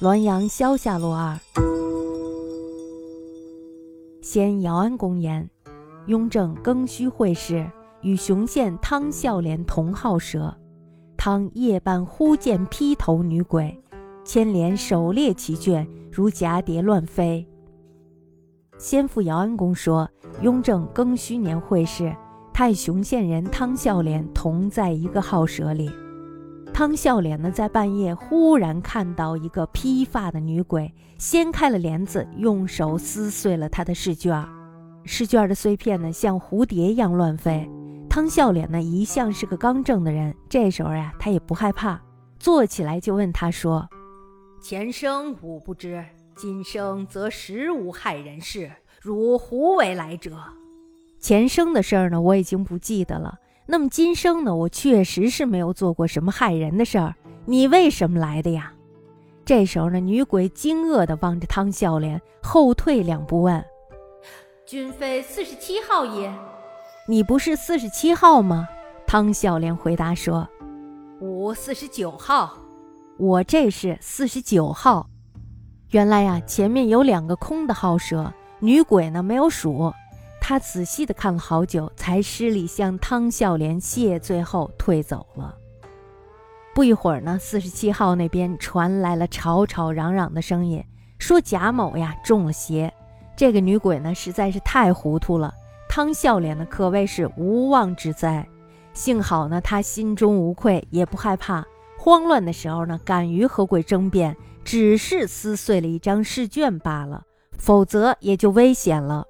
滦阳萧下落二。先姚安公言，雍正庚戌会试，与雄县汤孝廉同好蛇。汤夜半忽见披头女鬼，牵连狩猎其卷，如蛱蝶乱飞。先父姚安公说，雍正庚戌年会试，他与雄县人汤孝廉同在一个号舍里。汤笑脸呢，在半夜忽然看到一个披发的女鬼，掀开了帘子，用手撕碎了他的试卷。试卷的碎片呢，像蝴蝶一样乱飞。汤笑脸呢，一向是个刚正的人，这时候呀，他也不害怕，坐起来就问他说：“前生吾不知，今生则实无害人事，如胡为来者？前生的事儿呢，我已经不记得了。”那么今生呢？我确实是没有做过什么害人的事儿。你为什么来的呀？这时候呢，女鬼惊愕地望着汤孝廉，后退两步问：“君非四十七号也？你不是四十七号吗？”汤孝廉回答说：“我四十九号，我这是四十九号。原来呀，前面有两个空的号舍，女鬼呢没有数。”他仔细地看了好久，才施礼向汤孝廉谢罪后退走了。不一会儿呢，四十七号那边传来了吵吵嚷嚷的声音，说贾某呀中了邪。这个女鬼呢实在是太糊涂了，汤孝廉呢可谓是无妄之灾。幸好呢他心中无愧，也不害怕。慌乱的时候呢，敢于和鬼争辩，只是撕碎了一张试卷罢了，否则也就危险了。